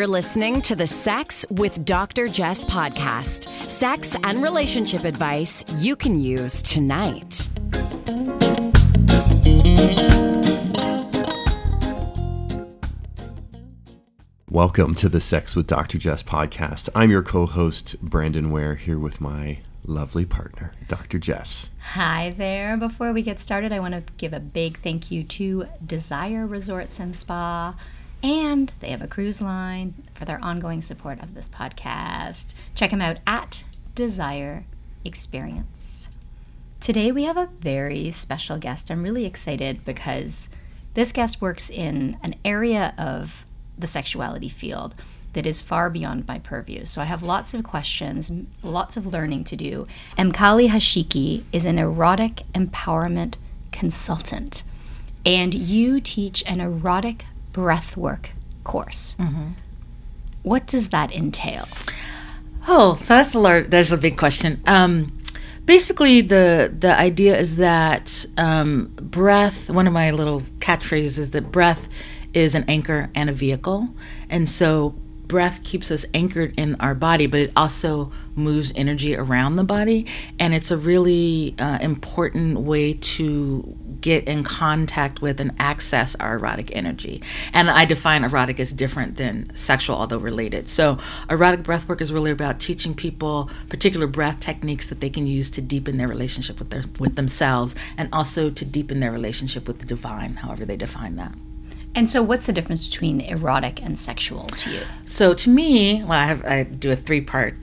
You're listening to the Sex with Dr. Jess podcast. Sex and relationship advice you can use tonight. Welcome to the Sex with Dr. Jess podcast. I'm your co host, Brandon Ware, here with my lovely partner, Dr. Jess. Hi there. Before we get started, I want to give a big thank you to Desire Resorts and Spa. And they have a cruise line for their ongoing support of this podcast. Check them out at Desire Experience. Today we have a very special guest. I'm really excited because this guest works in an area of the sexuality field that is far beyond my purview. So I have lots of questions, lots of learning to do. Mkali Hashiki is an erotic empowerment consultant, and you teach an erotic breathwork course. Mm-hmm. What does that entail? Oh, so that's a large, that's a big question. Um, basically, the the idea is that um, breath. One of my little catchphrases is that breath is an anchor and a vehicle, and so breath keeps us anchored in our body, but it also moves energy around the body. And it's a really uh, important way to get in contact with and access our erotic energy. And I define erotic as different than sexual, although related. So, erotic breath work is really about teaching people particular breath techniques that they can use to deepen their relationship with their with themselves and also to deepen their relationship with the divine, however they define that. And so, what's the difference between erotic and sexual to you? So, to me, well, I, have, I do a three part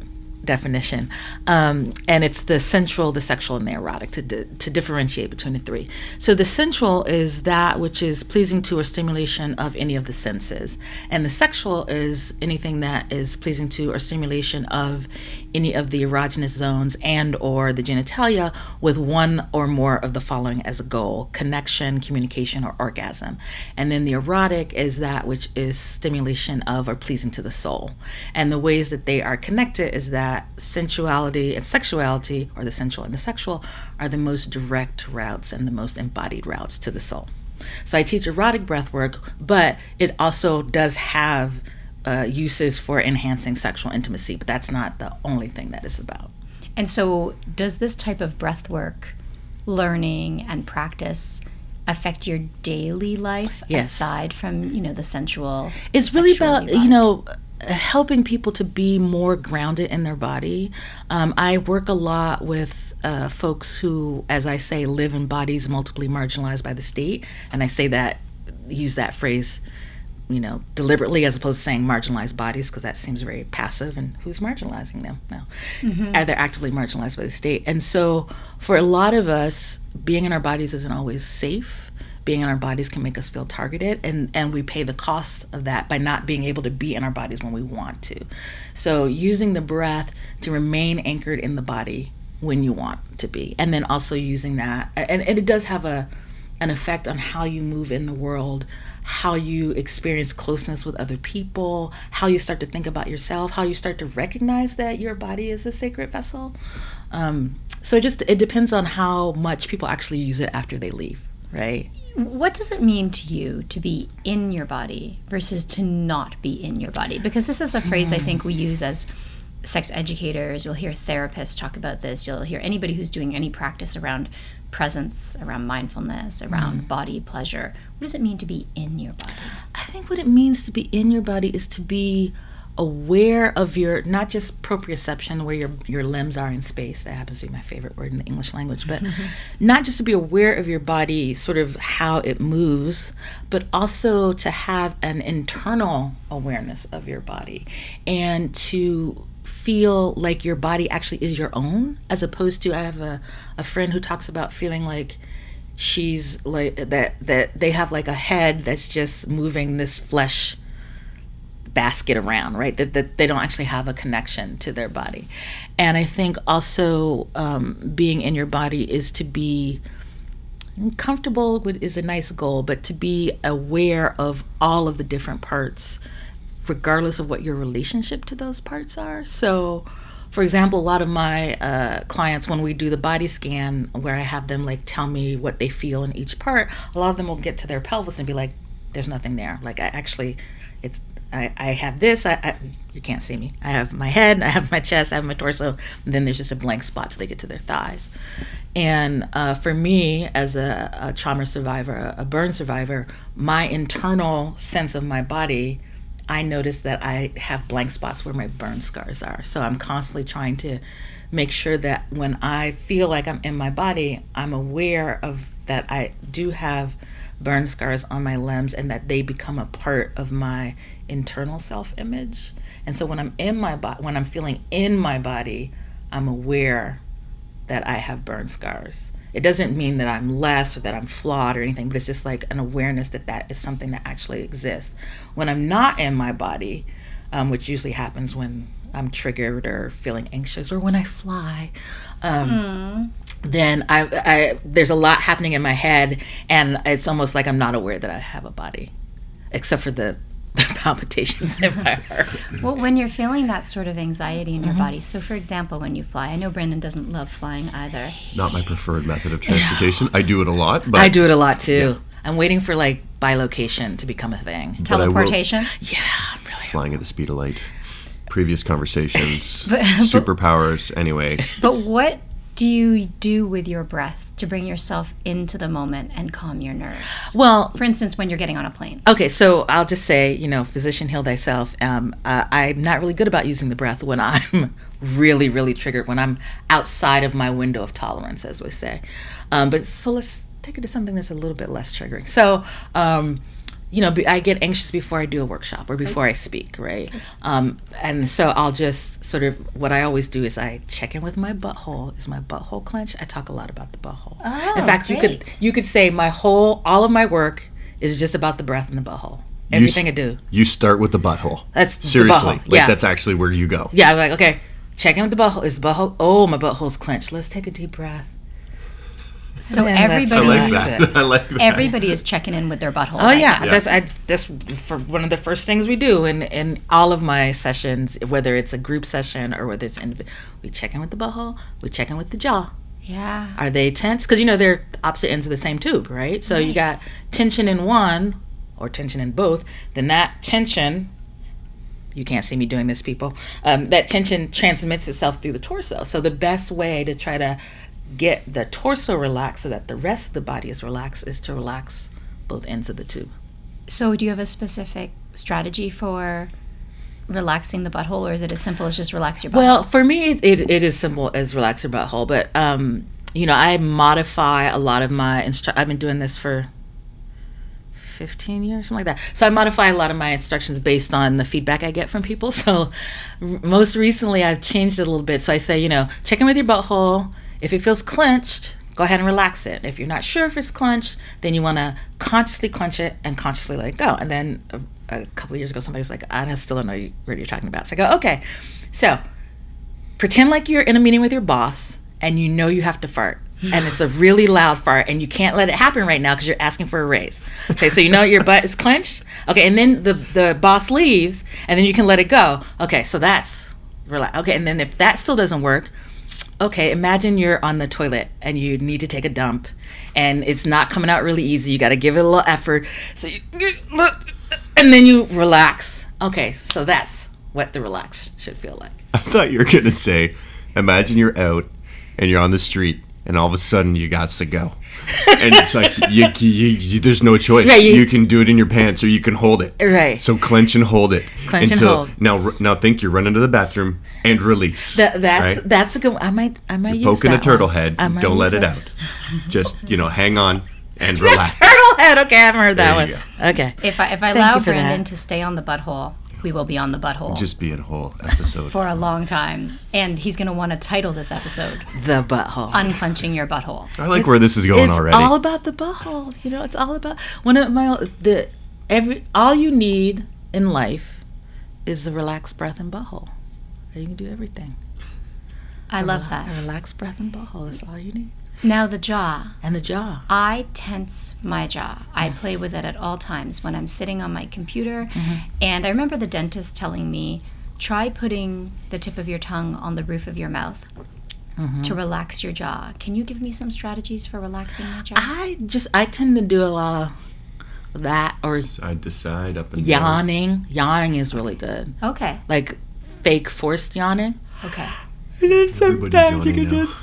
definition, um, and it's the sensual, the sexual, and the erotic to, di- to differentiate between the three. So, the sensual is that which is pleasing to or stimulation of any of the senses, and the sexual is anything that is pleasing to or stimulation of any of the erogenous zones and or the genitalia with one or more of the following as a goal connection communication or orgasm. And then the erotic is that which is stimulation of or pleasing to the soul. And the ways that they are connected is that sensuality and sexuality or the sensual and the sexual are the most direct routes and the most embodied routes to the soul so i teach erotic breath work but it also does have uh, uses for enhancing sexual intimacy, but that's not the only thing that it's about. And so, does this type of breath work, learning, and practice affect your daily life yes. aside from you know the sensual? It's really about you know helping people to be more grounded in their body. Um, I work a lot with uh, folks who, as I say, live in bodies multiply marginalized by the state, and I say that use that phrase you know, deliberately as opposed to saying marginalized bodies because that seems very passive and who's marginalizing them now? Mm-hmm. Are they actively marginalized by the state? And so for a lot of us, being in our bodies isn't always safe. Being in our bodies can make us feel targeted, and, and we pay the cost of that by not being able to be in our bodies when we want to. So, using the breath to remain anchored in the body when you want to be, and then also using that, and, and it does have a an effect on how you move in the world how you experience closeness with other people, how you start to think about yourself, how you start to recognize that your body is a sacred vessel. Um, so it just it depends on how much people actually use it after they leave, right? What does it mean to you to be in your body versus to not be in your body? Because this is a phrase I think we use as sex educators. You'll hear therapists talk about this. You'll hear anybody who's doing any practice around presence, around mindfulness, around mm. body pleasure. What does it mean to be in your body? I think what it means to be in your body is to be aware of your not just proprioception where your your limbs are in space that happens to be my favorite word in the english language but mm-hmm. not just to be aware of your body sort of how it moves but also to have an internal awareness of your body and to feel like your body actually is your own as opposed to i have a, a friend who talks about feeling like she's like that that they have like a head that's just moving this flesh basket around right that, that they don't actually have a connection to their body and i think also um, being in your body is to be comfortable is a nice goal but to be aware of all of the different parts regardless of what your relationship to those parts are. So, for example, a lot of my uh, clients, when we do the body scan, where I have them like tell me what they feel in each part, a lot of them will get to their pelvis and be like, there's nothing there. Like I actually, it's I, I have this. I, I you can't see me. I have my head. I have my chest. I have my torso. And then there's just a blank spot till they get to their thighs. And uh, for me, as a, a trauma survivor, a burn survivor, my internal sense of my body, I notice that I have blank spots where my burn scars are. So I'm constantly trying to make sure that when I feel like I'm in my body, I'm aware of that I do have burn scars on my limbs and that they become a part of my internal self image. And so when I'm in my body, when I'm feeling in my body, I'm aware that I have burn scars. It doesn't mean that I'm less or that I'm flawed or anything, but it's just like an awareness that that is something that actually exists. When I'm not in my body, um, which usually happens when I'm triggered or feeling anxious or when I fly, um, mm. then I, I there's a lot happening in my head, and it's almost like I'm not aware that I have a body, except for the palpitations in my heart. Well, when you're feeling that sort of anxiety in your mm-hmm. body, so for example, when you fly, I know Brandon doesn't love flying either. Not my preferred method of transportation. I do it a lot, but I do it a lot too. Yeah. I'm waiting for like bilocation to become a thing. Teleportation? Yeah, I'm really flying at the speed of light. Previous conversations, but, superpowers. Anyway, but what do you do with your breath? to bring yourself into the moment and calm your nerves? Well, for instance, when you're getting on a plane. Okay, so I'll just say, you know, physician heal thyself. Um, uh, I'm not really good about using the breath when I'm really, really triggered, when I'm outside of my window of tolerance, as we say. Um, but so let's take it to something that's a little bit less triggering. So, um, you know, I get anxious before I do a workshop or before I speak, right? Um, and so I'll just sort of what I always do is I check in with my butthole. Is my butthole clenched? I talk a lot about the butthole. Oh, in fact, great. you could you could say my whole all of my work is just about the breath and the butthole. Everything you, I do. You start with the butthole. That's seriously butthole. like yeah. that's actually where you go. Yeah, I'm like okay, check in with the butthole. Is the butthole? Oh, my butthole's clenched. Let's take a deep breath. So everybody, I like that. I like that. Everybody is checking in with their butthole. Oh right yeah. yeah. that's I, that's for one of the first things we do in in all of my sessions, whether it's a group session or whether it's individual. We check in with the butthole. We check in with the jaw. Yeah. Are they tense? Because you know they're opposite ends of the same tube, right? So right. you got tension in one or tension in both. Then that tension you can't see me doing this, people. Um, that tension transmits itself through the torso. So the best way to try to get the torso relaxed so that the rest of the body is relaxed is to relax both ends of the tube. So, do you have a specific strategy for relaxing the butthole, or is it as simple as just relax your butthole? Well, for me, it, it is simple as relax your butthole, but um, you know, I modify a lot of my instru- I've been doing this for 15 years, something like that. So I modify a lot of my instructions based on the feedback I get from people. So r- most recently, I've changed it a little bit. So I say, you know, check in with your butthole if it feels clenched, go ahead and relax it. If you're not sure if it's clenched, then you want to consciously clench it and consciously let it go. And then a, a couple of years ago, somebody was like, I still don't know what you're talking about. So I go, okay. So pretend like you're in a meeting with your boss and you know you have to fart. and it's a really loud fart, and you can't let it happen right now because you're asking for a raise. Okay, so you know your butt is clenched. Okay, and then the the boss leaves, and then you can let it go. Okay, so that's relax. Okay, and then if that still doesn't work, okay, imagine you're on the toilet and you need to take a dump and it's not coming out really easy. You got to give it a little effort. So you look, and then you relax. Okay, so that's what the relax should feel like. I thought you were going to say, imagine you're out and you're on the street and all of a sudden you got to go and it's like you, you, you, there's no choice. Right, you, can do it in your pants or you can hold it. Right. So clench and hold it clench until and hold. now. Now think you're running to the bathroom and release. That, that's right? that's a good. I might I might you're poking a turtle one. head. Don't let it out. Just you know, hang on and relax. turtle head. Okay, I haven't heard that one. Okay. If I if I allow Brandon to stay on the butthole, we will be on the butthole. Just be a whole episode. For a long time. And he's going to want to title this episode The Butthole. Unclenching Your Butthole. I like it's, where this is going it's already. It's all about the butthole. You know, it's all about one of my the every all you need in life is a relaxed breath and butthole. And you can do everything. I a love that. A relaxed breath and butthole. That's all you need. Now the jaw. And the jaw. I tense my jaw. I play with it at all times when I'm sitting on my computer. Mm-hmm. And I remember the dentist telling me, try putting the tip of your tongue on the roof of your mouth. Mm-hmm. To relax your jaw. Can you give me some strategies for relaxing my jaw? I just I tend to do a lot of that or side to side, up and yawning. Down. Yawning is really good. Okay. Like fake forced yawning. Okay. And then sometimes you can now. just.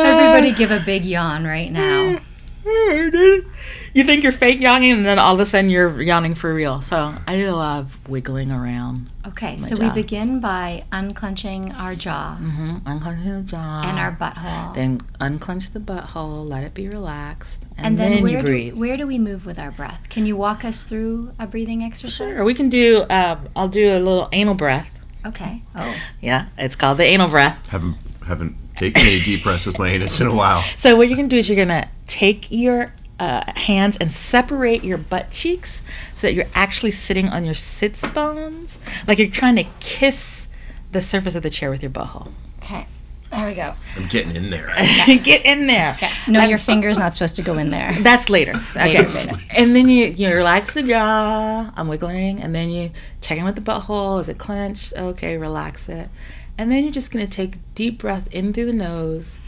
Everybody give a big yawn right now. you think you're fake yawning, and then all of a sudden you're yawning for real. So I do a lot of wiggling around. Okay, so jaw. we begin by unclenching our jaw. Mm-hmm. Unclenching the jaw. And our butthole. Then unclench the butthole, let it be relaxed. And, and then, then, where you breathe. Do, where do we move with our breath? Can you walk us through a breathing exercise? Sure, we can do, uh, I'll do a little anal breath. Okay. Oh. Yeah, it's called the anal breath. Haven't, haven't taken any deep breaths with my anus in a while. So what you're going to do is you're going to take your uh, hands and separate your butt cheeks so that you're actually sitting on your sits bones, like you're trying to kiss the surface of the chair with your butthole. Okay. There we go. I'm getting in there. Get in there. Okay. No, um, your finger's not supposed to go in there. That's later. Okay. and then you you relax the jaw. I'm wiggling, and then you check in with the butthole. Is it clenched? Okay, relax it. And then you're just gonna take a deep breath in through the nose,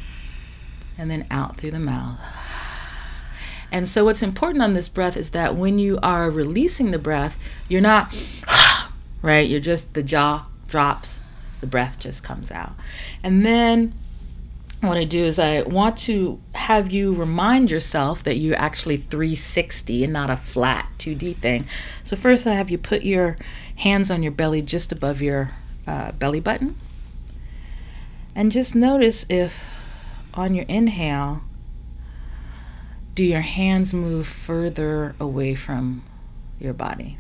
and then out through the mouth. And so, what's important on this breath is that when you are releasing the breath, you're not, right? You're just, the jaw drops, the breath just comes out. And then, what I do is I want to have you remind yourself that you're actually 360 and not a flat 2D thing. So, first, I have you put your hands on your belly just above your uh, belly button. And just notice if on your inhale, do your hands move further away from your body?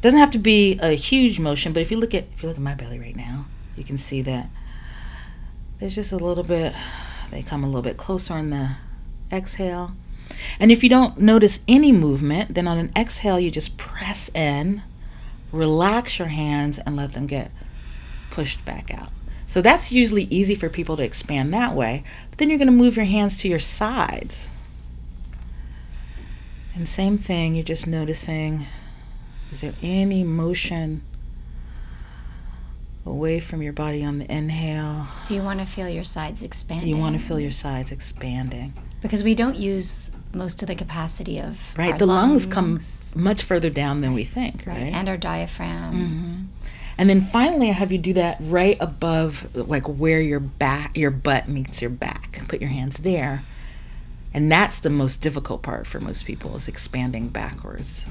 Doesn't have to be a huge motion, but if you look at if you look at my belly right now, you can see that there's just a little bit they come a little bit closer on the exhale. And if you don't notice any movement, then on an exhale you just press in, relax your hands and let them get pushed back out. So that's usually easy for people to expand that way. But then you're going to move your hands to your sides. And same thing, you're just noticing is there any motion away from your body on the inhale? So you want to feel your sides expanding. You want to feel your sides expanding. Because we don't use most of the capacity of right the lungs, lungs come much further down than we think right, right? and our diaphragm mm-hmm. And then finally, I have you do that right above, like where your back, your butt meets your back. Put your hands there. And that's the most difficult part for most people is expanding backwards.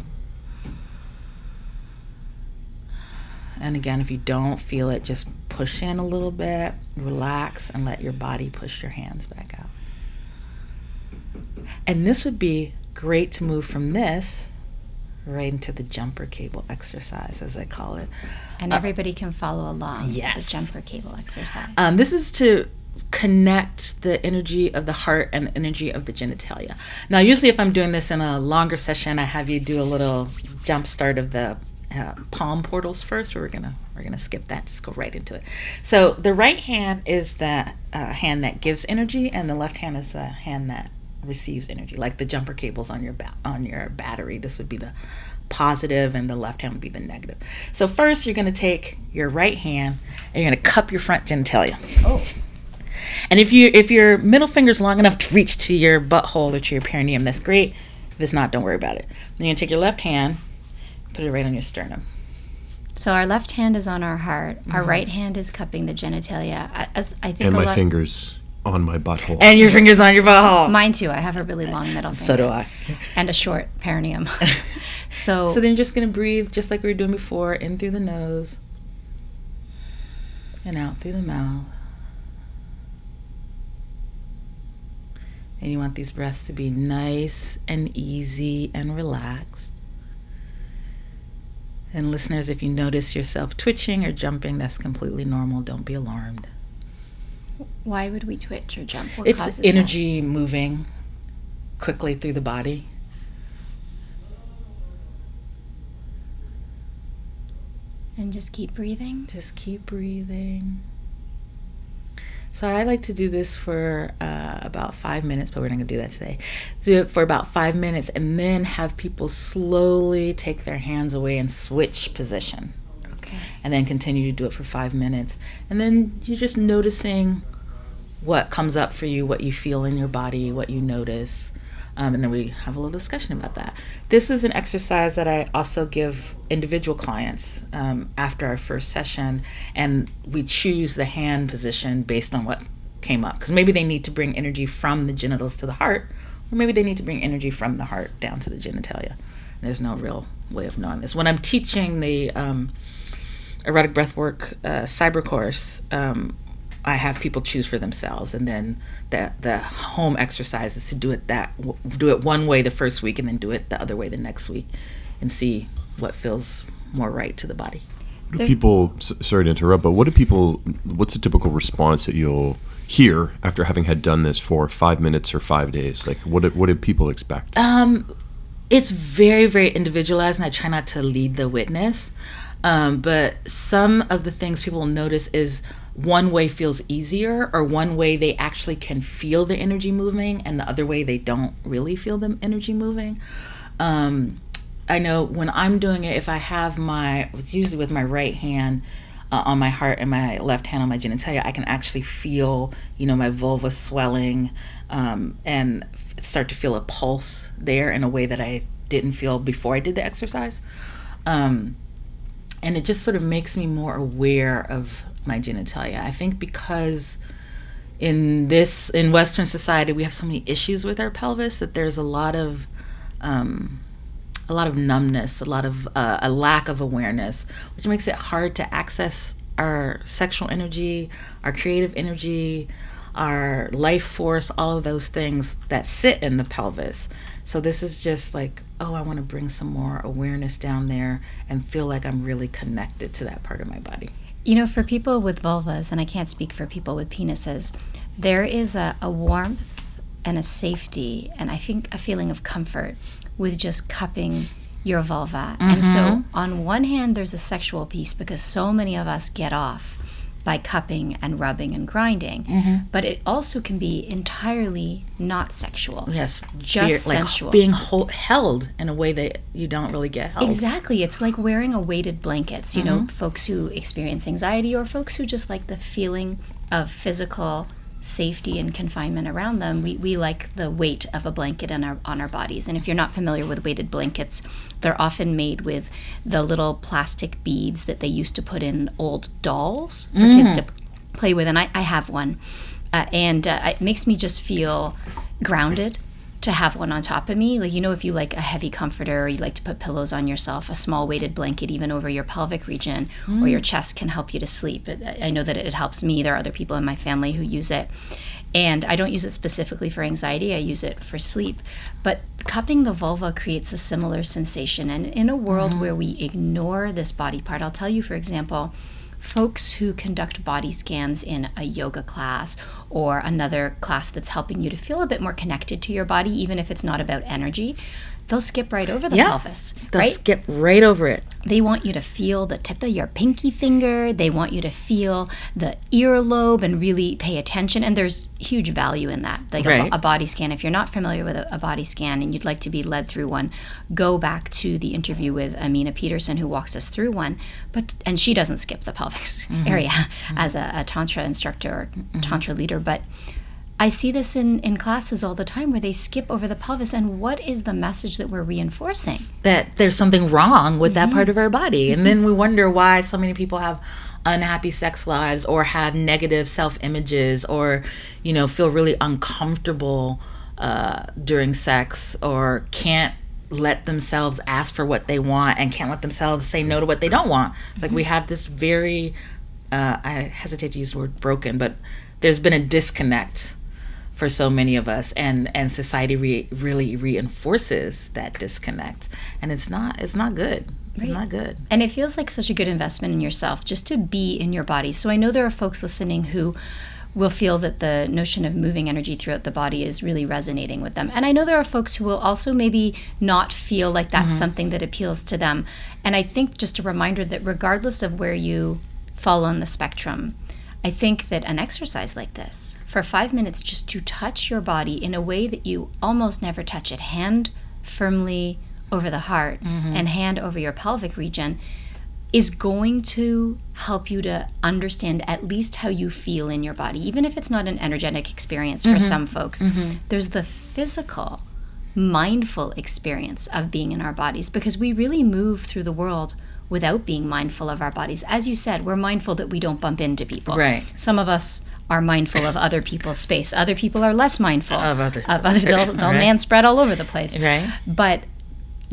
And again, if you don't feel it, just push in a little bit, relax, and let your body push your hands back out. And this would be great to move from this right into the jumper cable exercise, as I call it. And uh, everybody uh, can follow along yes. with the jumper cable exercise. Um, this is to connect the energy of the heart and the energy of the genitalia. Now, usually, if I'm doing this in a longer session, I have you do a little jump start of the uh, palm portals first. We're gonna we're gonna skip that. Just go right into it. So the right hand is the uh, hand that gives energy, and the left hand is the hand that receives energy, like the jumper cables on your ba- on your battery. This would be the positive and the left hand would be the negative. So first you're going to take your right hand and you're going to cup your front genitalia. Oh. And if you if your middle finger's long enough to reach to your butthole or to your perineum, that's great. If it's not, don't worry about it. Then you're going to take your left hand, put it right on your sternum. So our left hand is on our heart. Mm-hmm. Our right hand is cupping the genitalia. As I think and my fingers on my butthole. And your fingers on your butthole. Mine too. I have a really long middle finger. So do I. And a short perineum. so So then you're just gonna breathe just like we were doing before, in through the nose and out through the mouth. And you want these breaths to be nice and easy and relaxed. And listeners, if you notice yourself twitching or jumping, that's completely normal. Don't be alarmed. Why would we twitch or jump? What it's energy that? moving quickly through the body. And just keep breathing? Just keep breathing. So I like to do this for uh, about five minutes, but we're not going to do that today. Do it for about five minutes and then have people slowly take their hands away and switch position. And then continue to do it for five minutes. And then you're just noticing what comes up for you, what you feel in your body, what you notice. Um, and then we have a little discussion about that. This is an exercise that I also give individual clients um, after our first session, and we choose the hand position based on what came up. Because maybe they need to bring energy from the genitals to the heart, or maybe they need to bring energy from the heart down to the genitalia. There's no real way of knowing this. When I'm teaching the um, erotic breathwork uh, cyber course, um, I have people choose for themselves, and then the the home exercise is to do it that do it one way the first week, and then do it the other way the next week, and see what feels more right to the body. What do people? Sorry to interrupt, but what do people? What's the typical response that you'll hear after having had done this for five minutes or five days? Like, what do, what do people expect? Um, it's very very individualized, and I try not to lead the witness. Um, but some of the things people notice is one way feels easier or one way they actually can feel the energy moving and the other way they don't really feel the energy moving. Um, i know when i'm doing it if i have my it's usually with my right hand uh, on my heart and my left hand on my genitalia i can actually feel you know my vulva swelling um, and start to feel a pulse there in a way that i didn't feel before i did the exercise. Um, and it just sort of makes me more aware of my genitalia. I think because in this in Western society we have so many issues with our pelvis that there's a lot of um, a lot of numbness, a lot of uh, a lack of awareness, which makes it hard to access our sexual energy, our creative energy, our life force, all of those things that sit in the pelvis. So this is just like, oh, I want to bring some more awareness down there and feel like I'm really connected to that part of my body. You know, for people with vulvas, and I can't speak for people with penises, there is a, a warmth and a safety, and I think a feeling of comfort with just cupping your vulva. Mm-hmm. And so, mm-hmm. on one hand, there's a sexual piece because so many of us get off by cupping and rubbing and grinding. Mm-hmm. But it also can be entirely not sexual. Yes, just fear, sensual. Like being hold, held in a way that you don't really get held. Exactly. It's like wearing a weighted blankets. You mm-hmm. know, folks who experience anxiety or folks who just like the feeling of physical safety and confinement around them, we, we like the weight of a blanket on our on our bodies. And if you're not familiar with weighted blankets, they're often made with the little plastic beads that they used to put in old dolls for mm. kids to play with. And I, I have one, uh, and uh, it makes me just feel grounded to have one on top of me. Like, you know, if you like a heavy comforter or you like to put pillows on yourself, a small weighted blanket, even over your pelvic region mm. or your chest, can help you to sleep. I know that it helps me. There are other people in my family who use it. And I don't use it specifically for anxiety, I use it for sleep. But cupping the vulva creates a similar sensation. And in a world mm. where we ignore this body part, I'll tell you, for example, folks who conduct body scans in a yoga class or another class that's helping you to feel a bit more connected to your body, even if it's not about energy, they'll skip right over the yeah, pelvis. They'll right? skip right over it. They want you to feel the tip of your pinky finger. They want you to feel the earlobe and really pay attention. And there's huge value in that. Like right. a, a, body scan. If you're not familiar with a, a, body scan and you'd like to be led through one, go back to the interview with Amina Peterson, who walks us through one. But and she doesn't skip the pelvic mm-hmm. area mm-hmm. as a, a, tantra instructor or mm-hmm. tantra leader, but I see this in, in classes all the time where they skip over the pelvis. And what is the message that we're reinforcing? That there's something wrong with mm-hmm. that part of our body. Mm-hmm. And then we wonder why so many people have unhappy sex lives or have negative self images or, you know, feel really uncomfortable uh, during sex or can't let themselves ask for what they want and can't let themselves say no to what they don't want. Like we mm-hmm. have this very, uh, I hesitate to use the word broken, but there's been a disconnect for so many of us and and society re- really reinforces that disconnect and it's not it's not good it's right. not good and it feels like such a good investment in yourself just to be in your body so i know there are folks listening who will feel that the notion of moving energy throughout the body is really resonating with them. And I know there are folks who will also maybe not feel like that's mm-hmm. something that appeals to them. And I think just a reminder that regardless of where you fall on the spectrum, I think that an exercise like this, for five minutes, just to touch your body in a way that you almost never touch it, hand firmly over the heart mm-hmm. and hand over your pelvic region, is going to help you to understand at least how you feel in your body, even if it's not an energetic experience for mm-hmm. some folks. Mm-hmm. There's the physical mindful experience of being in our bodies because we really move through the world without being mindful of our bodies. As you said, we're mindful that we don't bump into people. Right. Some of us are mindful of other people's space. Other people are less mindful Of other- Of other they'll, they'll Right. man spread all over the place. Right. But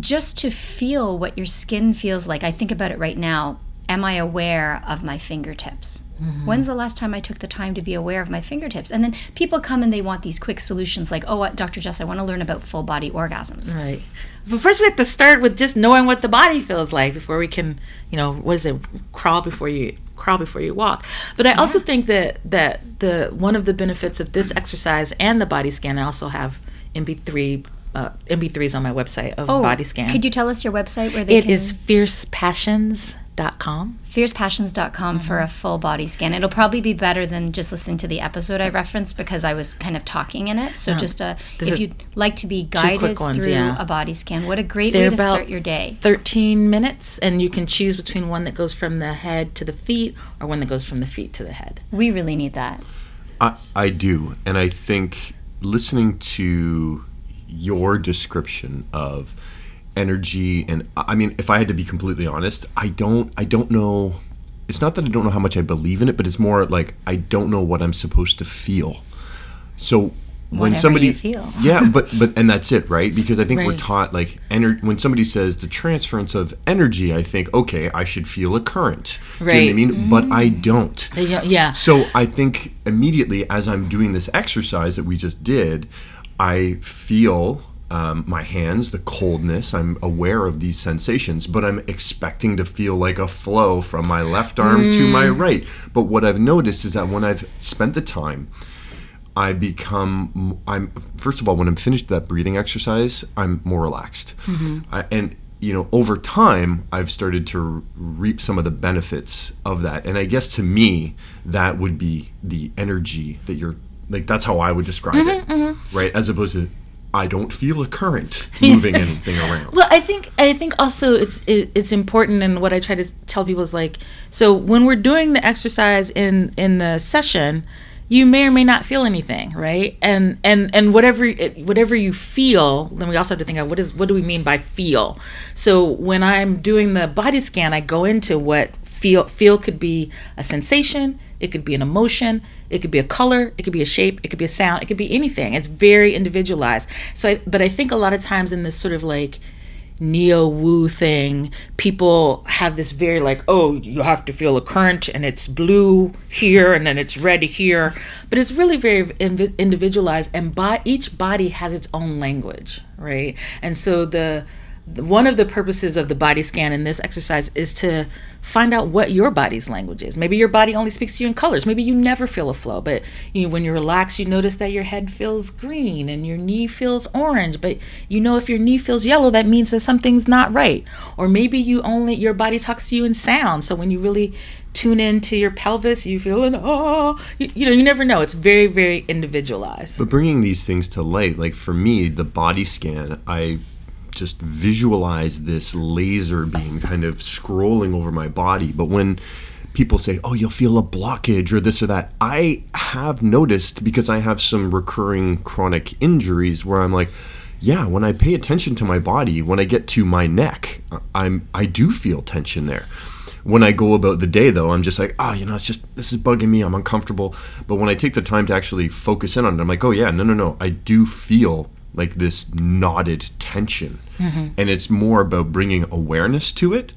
just to feel what your skin feels like, I think about it right now. Am I aware of my fingertips? Mm-hmm. When's the last time I took the time to be aware of my fingertips? And then people come and they want these quick solutions like, oh, uh, Dr. Jess, I want to learn about full body orgasms. Right. But first, we have to start with just knowing what the body feels like before we can, you know, what is it? Crawl before you crawl before you walk. But I also think that that the one of the benefits of this exercise and the body scan, I also have MP3 uh, MP3s on my website of body scan. Oh, Could you tell us your website where they It can is fiercepassions.com. fiercepassions.com for Mm-hmm. a full body scan. It'll probably be better than just listening to the episode I referenced because I was kind of talking in it. So just uh, This if you'd like to be guided ones, through yeah. a body scan, what a great They're way to about start your day. 13 minutes, and you can choose between one that goes from the head to the feet or one that goes from the feet to the head. We really need that. I, I do. And I think listening to your description of energy and I mean if I had to be completely honest, I don't I don't know it's not that I don't know how much I believe in it, but it's more like I don't know what I'm supposed to feel. So when Whatever somebody feel. yeah but but and that's it right because i think we're taught like ener- when somebody says the transference of energy i think okay i should feel a current Do you know what i Right. mean but i mm. don't uh, Yeah, yeah. so I think immediately as I'm doing this exercise that we just did, I feel um, my hands, the coldness. I'm aware of these sensations, but I'm expecting to feel like a flow from my left arm to my hmm. right. But what I've noticed is that when I've spent the time, I become I'm first of all when I'm finished that breathing exercise, I'm more relaxed, mm-hmm. I, and you know over time I've started to reap some of the benefits of that, and I guess to me that would be the energy that you're like that's how I would describe it, mm-hmm, mm-hmm. right? As opposed to I don't feel a current moving anything around. Well, I think I think also it's it, it's important, and what I try to tell people is like, so when we're doing the exercise in in the session, you may or may not feel anything, right? And and and whatever whatever you feel, then we also have to think of what is what do we mean by feel. So when I'm doing the body scan, I go into what feel feel could be a sensation, it could be an emotion, it could be a color, it could be a shape, it could be a sound, it could be anything. It's very individualized. So, I, but I think a lot of times in this sort of like neo woo thing, people have this very like, oh, you have to feel a current and it's blue here and then it's red here. But it's really very individualized, and by each body has its own language, right? And so the- one of the purposes of the body scan in this exercise is to find out what your body's language is. Maybe your body only speaks to you in colors. Maybe you never feel a flow, but you know, when you're relaxed, you notice that your head feels green and your knee feels orange. But you know, if your knee feels yellow, that means that something's not right. Or maybe you only your body talks to you in sound. So when you really tune into your pelvis, you feel an oh, you, you know, you never know. It's very, very individualized. But bringing these things to light, like for me, the body scan, I just visualize this laser beam kind of scrolling over my body. But when people say, oh, you'll feel a blockage or this or that, I have noticed because I have some recurring chronic injuries where I'm like, yeah, when I pay attention to my body, when I get to my neck, I'm I do feel tension there when I go about the day, though, I'm just like, ah, you know, it's just this is bugging me. I'm uncomfortable. But when I take the time to actually focus in on it, I'm like, oh yeah, no, no, no. I do feel like this knotted tension, mm-hmm. and it's more about bringing awareness to it.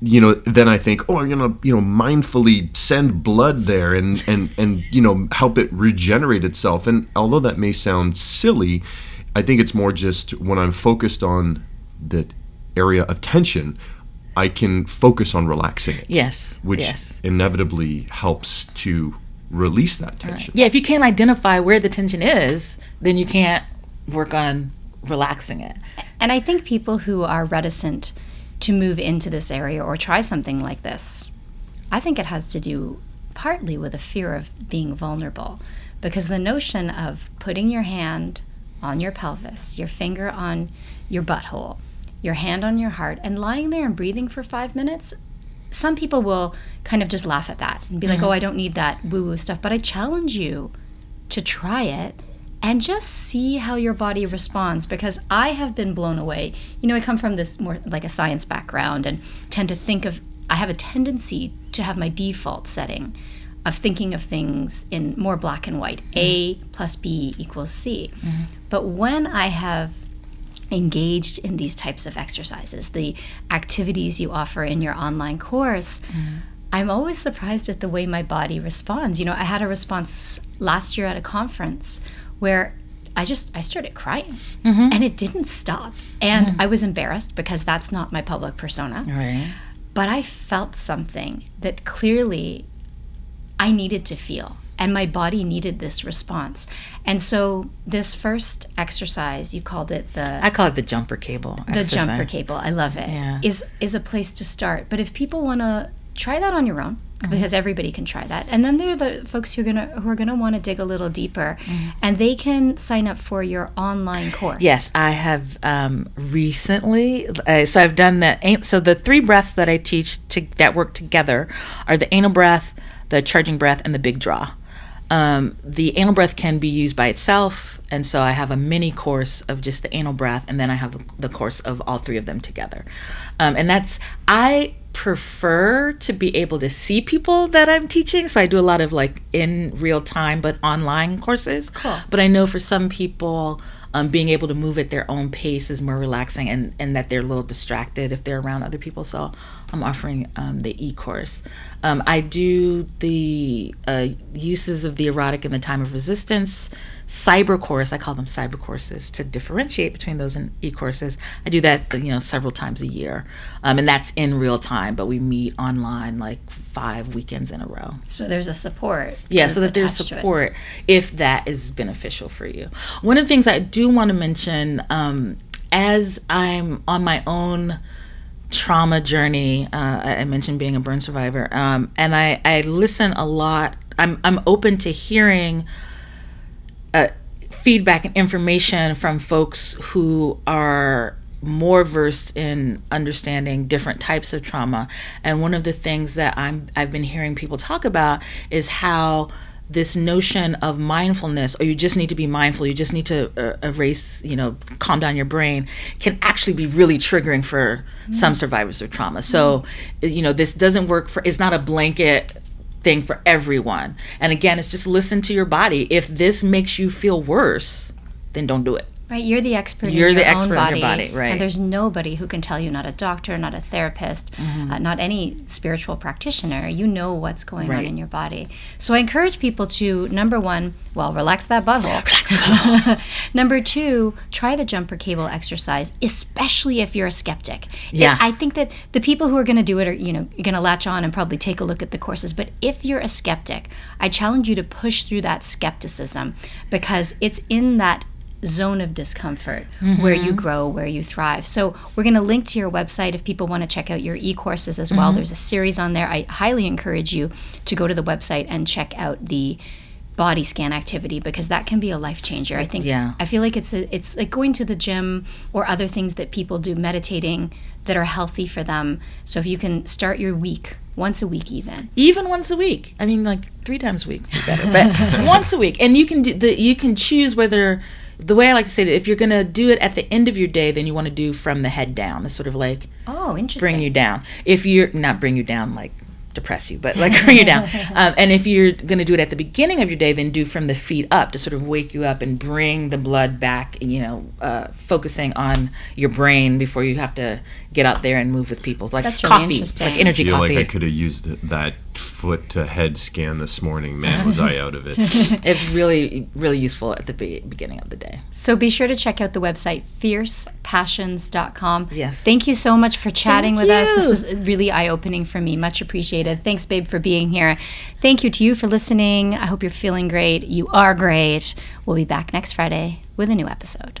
You know, then I think, oh, I'm gonna, you know, mindfully send blood there and and and you know help it regenerate itself. And although that may sound silly, I think it's more just when I'm focused on the area of tension, I can focus on relaxing it. Yes, Which yes. inevitably helps to release that tension. Yeah, if you can't identify where the tension is, then you can't work on relaxing it. And I think people who are reticent to move into this area or try something like this, I think it has to do partly with a fear of being vulnerable. Because the notion of putting your hand on your pelvis, your finger on your butthole, your hand on your heart, and lying there and breathing for five minutes, some people will kind of just laugh at that and be like, oh, I don't need that woo woo stuff. But I challenge you to try it and just see how your body responds because I have been blown away. You know, I come from this more like a science background and tend to think of, I have a tendency to have my default setting of thinking of things in more black and white mm-hmm. A plus B equals C. Mm-hmm. But when I have engaged in these types of exercises, the activities you offer in your online course, mm-hmm. I'm always surprised at the way my body responds. You know, I had a response last year at a conference where I just I started crying mm-hmm. and it didn't stop. And mm-hmm. I was embarrassed because that's not my public persona. Right. But I felt something that clearly I needed to feel and my body needed this response. And so this first exercise, you called it the I call it the jumper cable. The exercise. jumper cable. I love it. Yeah. Is is a place to start. But if people want to try that on your own, mm-hmm. because everybody can try that. And then there are the folks who are gonna who are gonna want to dig a little deeper, mm-hmm. and they can sign up for your online course. Yes, I have um, recently. Uh, so I've done that. So the three breaths that I teach to, that work together are the anal breath, the charging breath, and the big draw. Um, the anal breath can be used by itself, and so I have a mini course of just the anal breath, and then I have the course of all three of them together. Um, and that's I prefer to be able to see people that I'm teaching. So I do a lot of like in real time but online courses. Cool. But I know for some people, um, being able to move at their own pace is more relaxing and, and that they're a little distracted if they're around other people. So I'm offering um, the e course. Um, I do the uh, uses of the erotic in the time of resistance cyber course. I call them cyber courses to differentiate between those and e courses. I do that you know several times a year, um, and that's in real time. But we meet online like five weekends in a row. So there's a support. Yeah, so that there's support if that is beneficial for you. One of the things I do want to mention um, as I'm on my own trauma journey. Uh, I mentioned being a burn survivor, um, and I, I listen a lot. I'm I'm open to hearing uh, feedback and information from folks who are more versed in understanding different types of trauma. And one of the things that I'm I've been hearing people talk about is how this notion of mindfulness or you just need to be mindful you just need to uh, erase you know calm down your brain can actually be really triggering for mm-hmm. some survivors of trauma so mm-hmm. you know this doesn't work for it's not a blanket thing for everyone and again it's just listen to your body if this makes you feel worse then don't do it Right, you're the expert. You're the expert body, in your body, right? And there's nobody who can tell you, not a doctor, not a therapist, mm-hmm. uh, not any spiritual practitioner. You know what's going right. on in your body. So I encourage people to number one, well, relax that butthole. Relax that number two, try the jumper cable exercise, especially if you're a skeptic. Yeah, I think that the people who are going to do it are, you know, going to latch on and probably take a look at the courses. But if you're a skeptic, I challenge you to push through that skepticism because it's in that zone of discomfort mm-hmm. where you grow, where you thrive. So we're going to link to your website if people want to check out your e-courses as well. Mm-hmm. There's a series on there. I highly encourage you to go to the website and check out the body scan activity because that can be a life changer. I think yeah. I feel like it's a, it's like going to the gym or other things that people do meditating that are healthy for them. So if you can start your week once a week even even once a week i mean like three times a week would be better but once a week and you can do the you can choose whether the way I like to say it, if you're gonna do it at the end of your day, then you want to do from the head down. It's sort of like oh, interesting. Bring you down. If you're not bring you down like depress you, but like bring you down. Um, and if you're going to do it at the beginning of your day, then do from the feet up to sort of wake you up and bring the blood back, you know, uh, focusing on your brain before you have to get out there and move with people. Like That's coffee, really like energy I feel coffee. like I could have used that foot to head scan this morning. Man, was I out of it. it's really, really useful at the be- beginning of the day. So be sure to check out the website, fiercepassions.com. Yes. Thank you so much for chatting Thank with you. us. This was really eye opening for me. Much appreciated. Thanks, babe, for being here. Thank you to you for listening. I hope you're feeling great. You are great. We'll be back next Friday with a new episode.